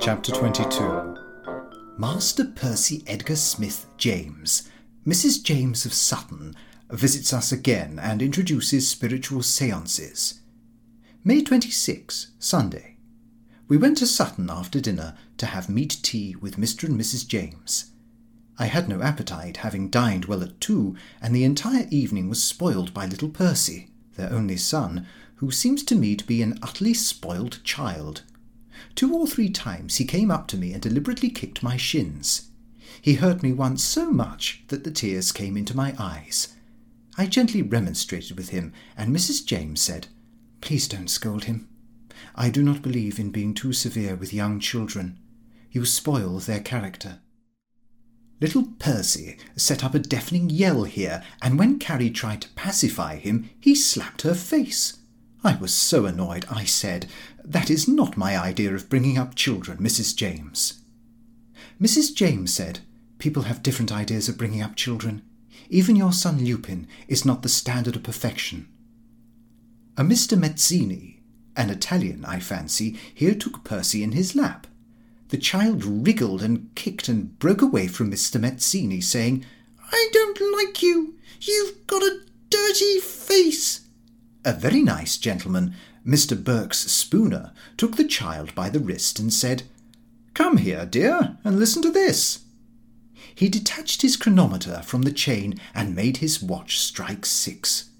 Chapter 22 Master Percy Edgar Smith James, Mrs. James of Sutton, visits us again and introduces spiritual seances. May 26, Sunday. We went to Sutton after dinner to have meat tea with Mr. and Mrs. James. I had no appetite, having dined well at two, and the entire evening was spoiled by little Percy, their only son, who seems to me to be an utterly spoiled child. Two or three times he came up to me and deliberately kicked my shins. He hurt me once so much that the tears came into my eyes. I gently remonstrated with him, and Mrs. James said, Please don't scold him. I do not believe in being too severe with young children. You spoil their character. Little Percy set up a deafening yell here, and when Carrie tried to pacify him, he slapped her face. I was so annoyed, I said, That is not my idea of bringing up children, Mrs. James. Mrs. James said, People have different ideas of bringing up children. Even your son Lupin is not the standard of perfection. A Mr. Mezzini, an Italian, I fancy, here took Percy in his lap. The child wriggled and kicked and broke away from Mr. Mezzini, saying, I don't like you. You've got a dirty face. A very nice gentleman, Mr. Birks Spooner, took the child by the wrist and said, Come here, dear, and listen to this. He detached his chronometer from the chain and made his watch strike six.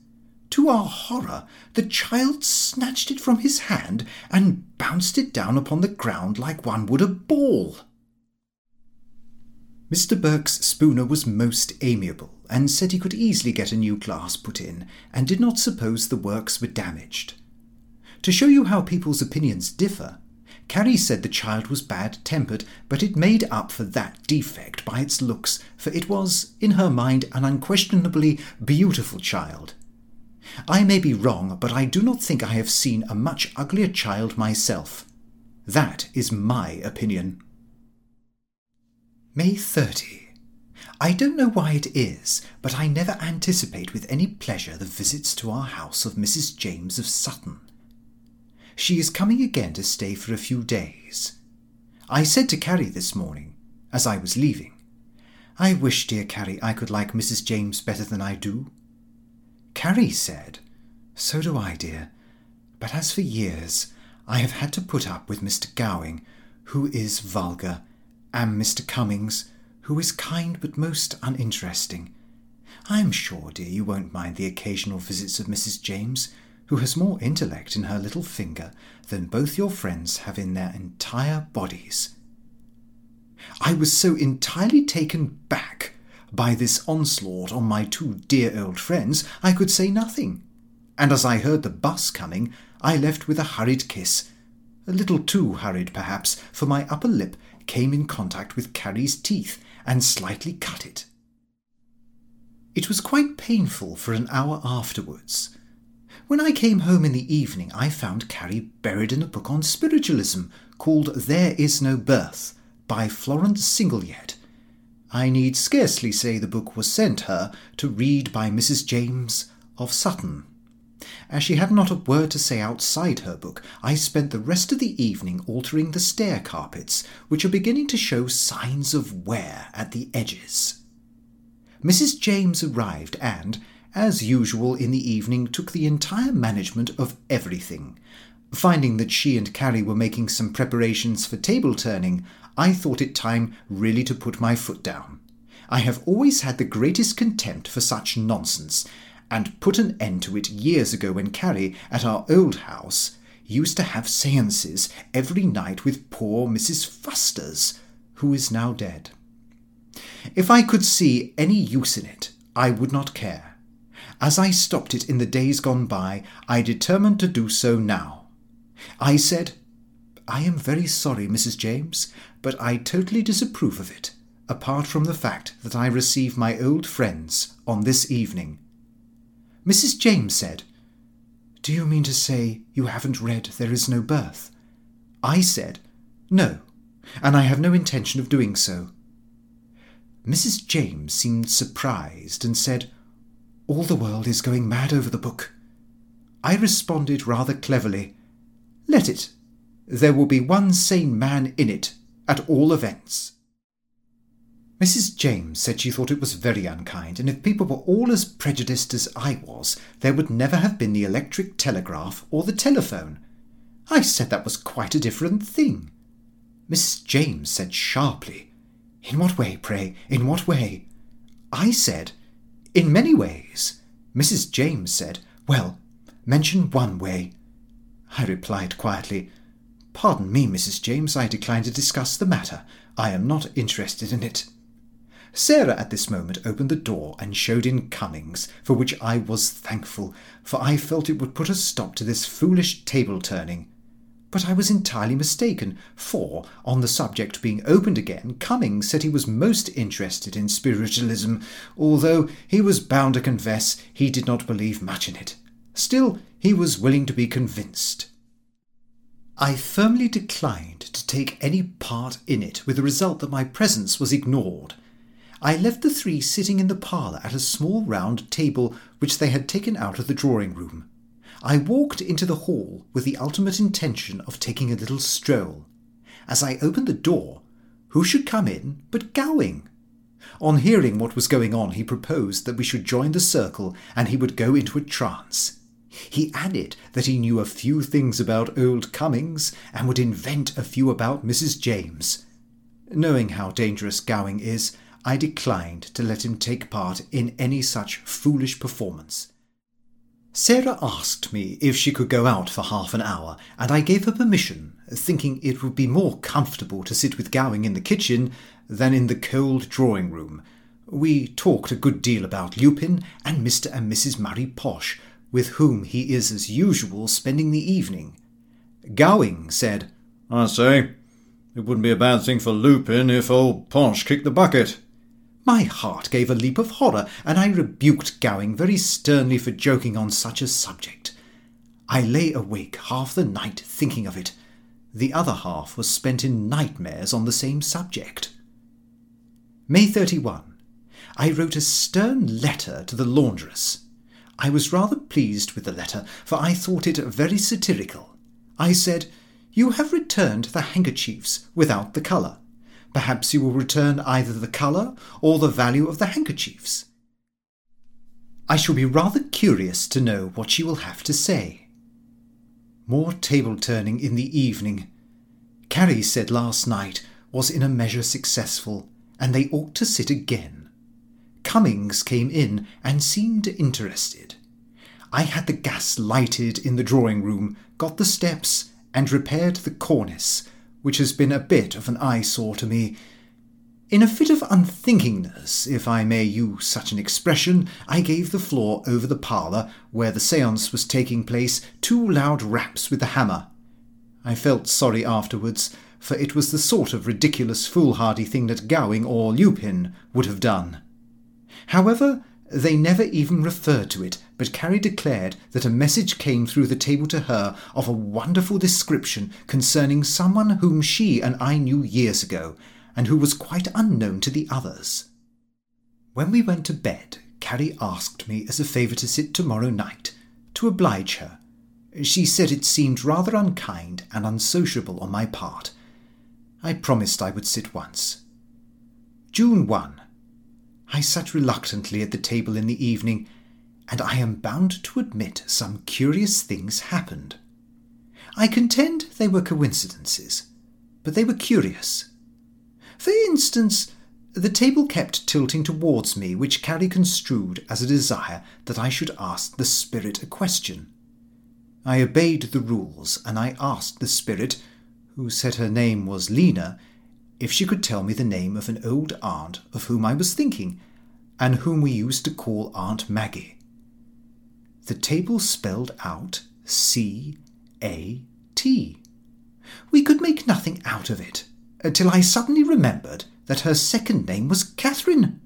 To our horror, the child snatched it from his hand and bounced it down upon the ground like one would a ball. Mr. Birks Spooner was most amiable and said he could easily get a new glass put in and did not suppose the works were damaged. To show you how people's opinions differ, Carrie said the child was bad tempered, but it made up for that defect by its looks, for it was, in her mind, an unquestionably beautiful child. I may be wrong, but I do not think I have seen a much uglier child myself. That is my opinion. May 30. I don't know why it is, but I never anticipate with any pleasure the visits to our house of Mrs. James of Sutton. She is coming again to stay for a few days. I said to Carrie this morning, as I was leaving, I wish, dear Carrie, I could like Mrs. James better than I do. Carrie said, So do I, dear. But as for years, I have had to put up with Mr. Gowing, who is vulgar and Mr. Cummings, who is kind but most uninteresting. I am sure, dear, you won't mind the occasional visits of Mrs. James, who has more intellect in her little finger than both your friends have in their entire bodies. I was so entirely taken back by this onslaught on my two dear old friends, I could say nothing. And as I heard the bus coming, I left with a hurried kiss. A little too hurried, perhaps, for my upper lip came in contact with Carrie's teeth and slightly cut it. It was quite painful for an hour afterwards. When I came home in the evening, I found Carrie buried in a book on spiritualism called There Is No Birth by Florence Singleyet. I need scarcely say the book was sent her to read by Mrs. James of Sutton. As she had not a word to say outside her book, I spent the rest of the evening altering the stair carpets, which are beginning to show signs of wear at the edges. Mrs. James arrived and, as usual in the evening, took the entire management of everything. Finding that she and Carrie were making some preparations for table turning, I thought it time really to put my foot down. I have always had the greatest contempt for such nonsense, and put an end to it years ago when Carrie, at our old house, used to have seances every night with poor Mrs. Fussters, who is now dead. If I could see any use in it, I would not care. As I stopped it in the days gone by, I determined to do so now. I said, I am very sorry, Mrs. James, but I totally disapprove of it, apart from the fact that I receive my old friends on this evening Mrs. James said, Do you mean to say you haven't read There Is No Birth? I said, No, and I have no intention of doing so. Mrs. James seemed surprised and said, All the world is going mad over the book. I responded rather cleverly, Let it. There will be one sane man in it, at all events. Mrs. James said she thought it was very unkind, and if people were all as prejudiced as I was, there would never have been the electric telegraph or the telephone. I said that was quite a different thing. Mrs. James said sharply, In what way, pray? In what way? I said, In many ways. Mrs. James said, Well, mention one way. I replied quietly, Pardon me, Mrs. James, I decline to discuss the matter. I am not interested in it. Sarah at this moment opened the door and showed in Cummings, for which I was thankful, for I felt it would put a stop to this foolish table turning. But I was entirely mistaken, for, on the subject being opened again, Cummings said he was most interested in spiritualism, although he was bound to confess he did not believe much in it. Still, he was willing to be convinced. I firmly declined to take any part in it, with the result that my presence was ignored I left the three sitting in the parlour at a small round table which they had taken out of the drawing room. I walked into the hall with the ultimate intention of taking a little stroll. As I opened the door, who should come in but Gowing? On hearing what was going on, he proposed that we should join the circle and he would go into a trance. He added that he knew a few things about old Cummings and would invent a few about Mrs. James. Knowing how dangerous Gowing is, I declined to let him take part in any such foolish performance. Sarah asked me if she could go out for half an hour, and I gave her permission, thinking it would be more comfortable to sit with Gowing in the kitchen than in the cold drawing room. We talked a good deal about Lupin and Mr. and Mrs. Murray Posh, with whom he is as usual spending the evening. Gowing said, I say, it wouldn't be a bad thing for Lupin if old Posh kicked the bucket. My heart gave a leap of horror, and I rebuked Gowing very sternly for joking on such a subject. I lay awake half the night thinking of it. The other half was spent in nightmares on the same subject. May 31. I wrote a stern letter to the laundress. I was rather pleased with the letter, for I thought it very satirical. I said, You have returned the handkerchiefs without the colour. Perhaps you will return either the colour or the value of the handkerchiefs. I shall be rather curious to know what she will have to say. More table turning in the evening. Carrie said last night was in a measure successful, and they ought to sit again. Cummings came in and seemed interested. I had the gas lighted in the drawing room, got the steps, and repaired the cornice, which has been a bit of an eyesore to me. In a fit of unthinkingness, if I may use such an expression, I gave the floor over the parlour, where the seance was taking place, two loud raps with the hammer. I felt sorry afterwards, for it was the sort of ridiculous foolhardy thing that Gowing or Lupin would have done. However, they never even referred to it, but Carrie declared that a message came through the table to her of a wonderful description concerning someone whom she and I knew years ago, and who was quite unknown to the others. When we went to bed, Carrie asked me as a favour to sit tomorrow night, to oblige her. She said it seemed rather unkind and unsociable on my part. I promised I would sit once. June 1. I sat reluctantly at the table in the evening, and I am bound to admit some curious things happened. I contend they were coincidences, but they were curious. For instance, the table kept tilting towards me, which Carrie construed as a desire that I should ask the spirit a question. I obeyed the rules, and I asked the spirit, who said her name was Lena, if she could tell me the name of an old aunt of whom I was thinking, and whom we used to call Aunt Maggie. The table spelled out C A T. We could make nothing out of it until I suddenly remembered that her second name was Catherine,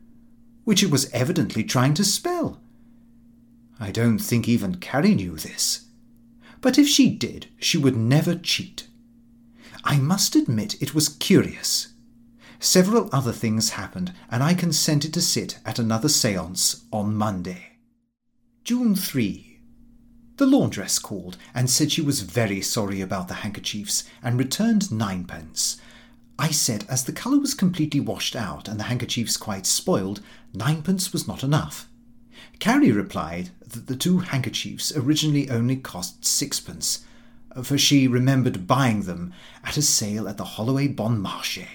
which it was evidently trying to spell. I don't think even Carrie knew this, but if she did, she would never cheat. I must admit it was curious. Several other things happened, and I consented to sit at another seance on Monday. June 3. The laundress called and said she was very sorry about the handkerchiefs and returned ninepence. I said as the colour was completely washed out and the handkerchiefs quite spoiled, ninepence was not enough. Carrie replied that the two handkerchiefs originally only cost sixpence, for she remembered buying them at a sale at the Holloway Bon Marché.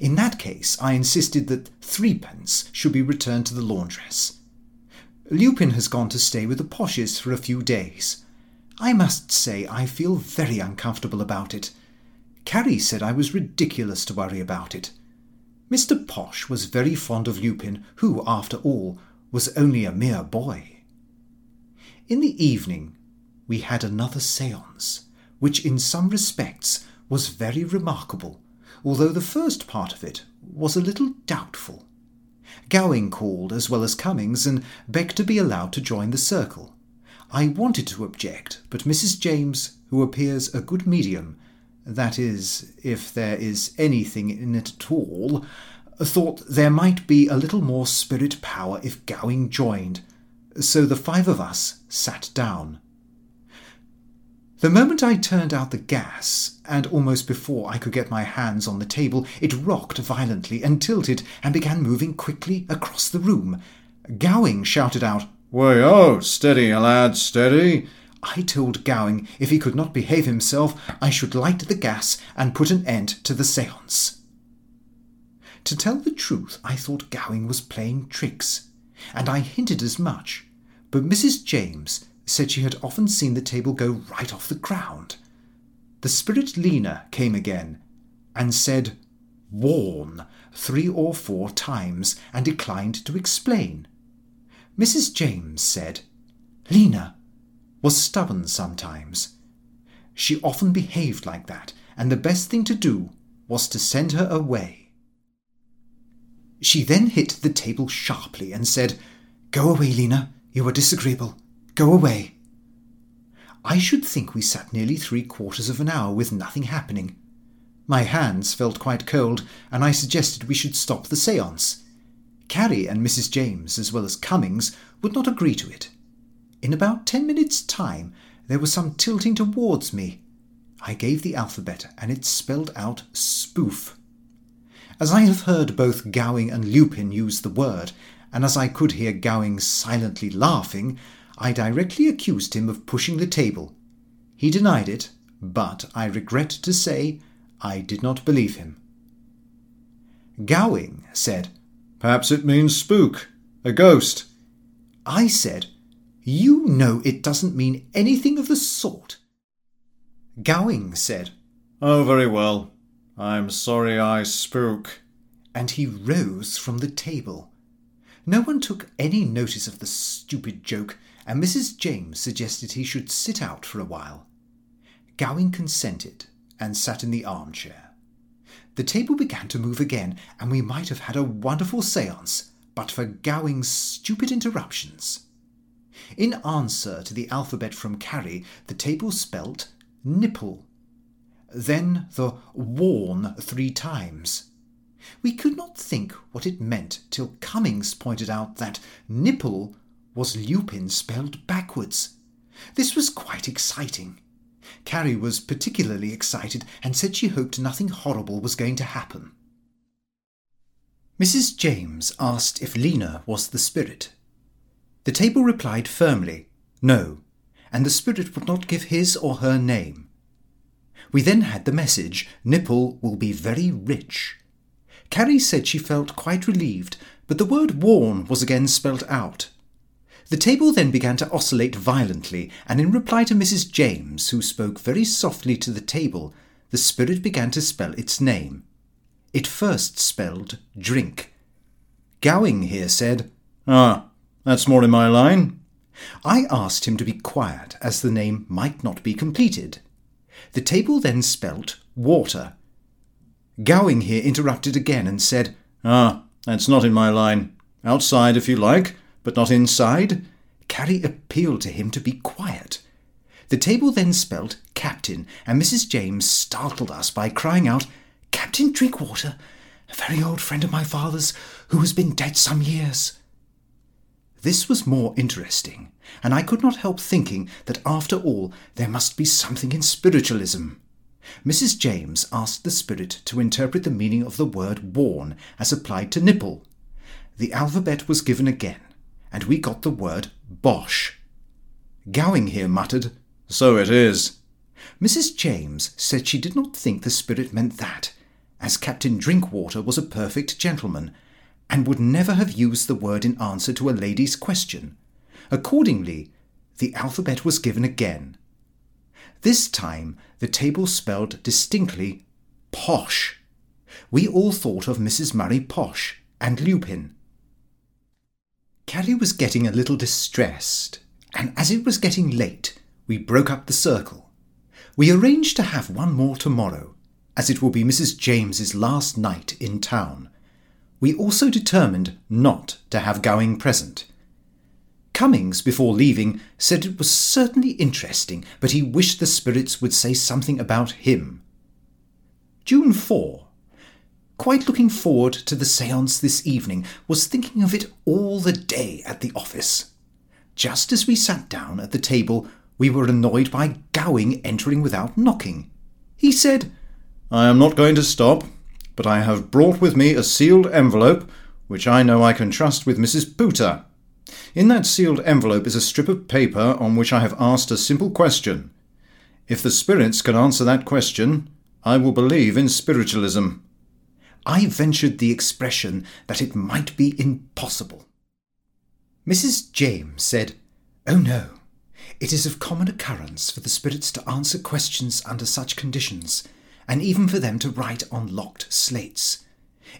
In that case, I insisted that threepence should be returned to the laundress. Lupin has gone to stay with the Poshes for a few days. I must say I feel very uncomfortable about it. Carrie said I was ridiculous to worry about it. Mr. Posh was very fond of Lupin, who, after all, was only a mere boy. In the evening, we had another seance, which in some respects was very remarkable, although the first part of it was a little doubtful. Gowing called as well as Cummings and begged to be allowed to join the circle. I wanted to object, but Mrs. James, who appears a good medium, that is, if there is anything in it at all, thought there might be a little more spirit power if Gowing joined, so the five of us sat down. The moment I turned out the gas, and almost before I could get my hands on the table, it rocked violently and tilted and began moving quickly across the room. Gowing shouted out, Way oh, steady, lad, steady. I told Gowing if he could not behave himself, I should light the gas and put an end to the seance. To tell the truth, I thought Gowing was playing tricks, and I hinted as much, but Mrs. James said she had often seen the table go right off the ground. The spirit Lena came again and said, Warn, three or four times and declined to explain. Mrs. James said, Lena was stubborn sometimes. She often behaved like that, and the best thing to do was to send her away. She then hit the table sharply and said, Go away, Lena. You are disagreeable. Go away. I should think we sat nearly three quarters of an hour with nothing happening. My hands felt quite cold, and I suggested we should stop the seance. Carrie and Mrs. James, as well as Cummings, would not agree to it. In about ten minutes' time, there was some tilting towards me. I gave the alphabet, and it spelled out spoof. As I have heard both Gowing and Lupin use the word, and as I could hear Gowing silently laughing, I directly accused him of pushing the table. He denied it, but I regret to say I did not believe him. Gowing said, Perhaps it means spook, a ghost. I said, You know it doesn't mean anything of the sort. Gowing said, Oh, very well. I'm sorry I spook. And he rose from the table. No one took any notice of the stupid joke, and Mrs. James suggested he should sit out for a while. Gowing consented and sat in the armchair. The table began to move again, and we might have had a wonderful seance but for Gowing's stupid interruptions. In answer to the alphabet from Carrie, the table spelt nipple. Then the warn three times. We could not think what it meant till Cummings pointed out that nipple was Lupin spelled backwards. This was quite exciting. Carrie was particularly excited and said she hoped nothing horrible was going to happen. Mrs. James asked if Lena was the spirit. The table replied firmly, no, and the spirit would not give his or her name. We then had the message, Nipple will be very rich. Carrie said she felt quite relieved, but the word warn was again spelt out. The table then began to oscillate violently, and in reply to Mrs. James, who spoke very softly to the table, the spirit began to spell its name. It first spelled drink. Gowing here said, Ah, that's more in my line. I asked him to be quiet, as the name might not be completed. The table then spelt water. Gowing here interrupted again and said, Ah, that's not in my line. Outside, if you like, but not inside. Carrie appealed to him to be quiet. The table then spelt captain, and Mrs. James startled us by crying out, Captain Drinkwater, a very old friend of my father's, who has been dead some years. This was more interesting, and I could not help thinking that after all there must be something in spiritualism. Mrs. James asked the spirit to interpret the meaning of the word warn as applied to nipple. The alphabet was given again, and we got the word bosh. Gowing here muttered, So it is. Mrs. James said she did not think the spirit meant that, as Captain Drinkwater was a perfect gentleman, and would never have used the word in answer to a lady's question. Accordingly, the alphabet was given again. This time the table spelled distinctly posh. We all thought of Mrs. Murray Posh and Lupin. Carrie was getting a little distressed, and as it was getting late, we broke up the circle. We arranged to have one more tomorrow, as it will be Mrs. James's last night in town. We also determined not to have Gowing present. Cummings, before leaving, said it was certainly interesting, but he wished the spirits would say something about him. June 4. Quite looking forward to the seance this evening, was thinking of it all the day at the office. Just as we sat down at the table, we were annoyed by Gowing entering without knocking. He said, I am not going to stop, but I have brought with me a sealed envelope, which I know I can trust with Mrs. Pooter. In that sealed envelope is a strip of paper on which I have asked a simple question. If the spirits can answer that question, I will believe in spiritualism. I ventured the expression that it might be impossible. Mrs. James said, Oh no, it is of common occurrence for the spirits to answer questions under such conditions, and even for them to write on locked slates.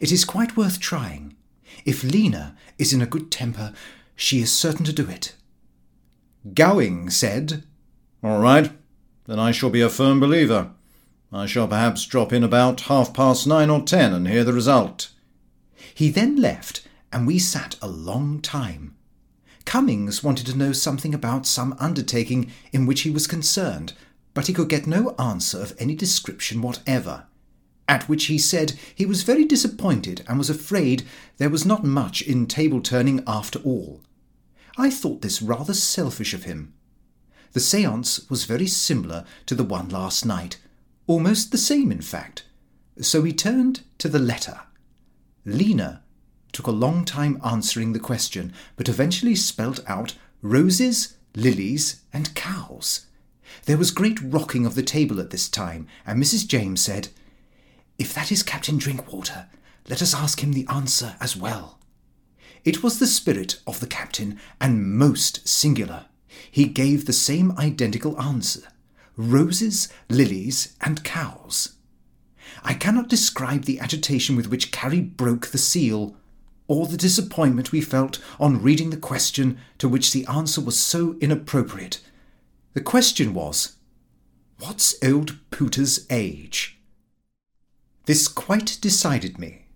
It is quite worth trying. If Lena is in a good temper, she is certain to do it. Gowing said, All right, then I shall be a firm believer. I shall perhaps drop in about half past nine or ten and hear the result. He then left, and we sat a long time. Cummings wanted to know something about some undertaking in which he was concerned, but he could get no answer of any description whatever. At which he said he was very disappointed and was afraid there was not much in table turning after all. I thought this rather selfish of him. The seance was very similar to the one last night, almost the same, in fact. So he turned to the letter. Lena took a long time answering the question, but eventually spelt out roses, lilies, and cows. There was great rocking of the table at this time, and Mrs. James said, If that is Captain Drinkwater, let us ask him the answer as well. It was the spirit of the captain, and most singular. He gave the same identical answer roses, lilies, and cows. I cannot describe the agitation with which Carrie broke the seal, or the disappointment we felt on reading the question to which the answer was so inappropriate. The question was, What's old Pooter's age? This quite decided me.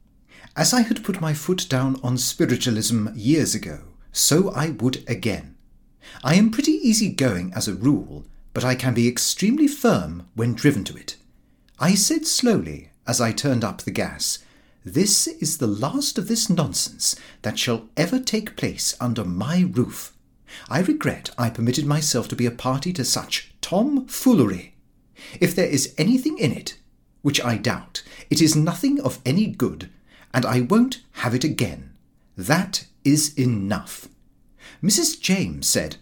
As I had put my foot down on spiritualism years ago, so I would again. I am pretty easy going as a rule, but I can be extremely firm when driven to it. I said slowly, as I turned up the gas, This is the last of this nonsense that shall ever take place under my roof. I regret I permitted myself to be a party to such tomfoolery. If there is anything in it, which I doubt, it is nothing of any good, and I won't have it again. That is enough. Mrs. James said,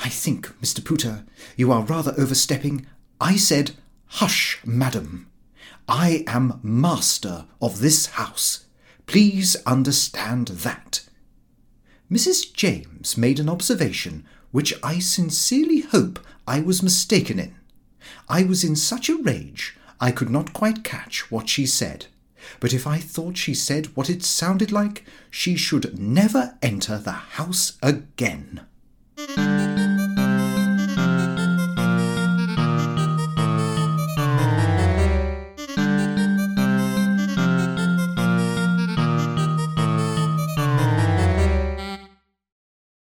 I think, Mr. Pooter, you are rather overstepping. I said, Hush, madam. I am master of this house. Please understand that. Mrs. James made an observation which I sincerely hope I was mistaken in. I was in such a rage I could not quite catch what she said, but if I thought she said what it sounded like, she should never enter the house again.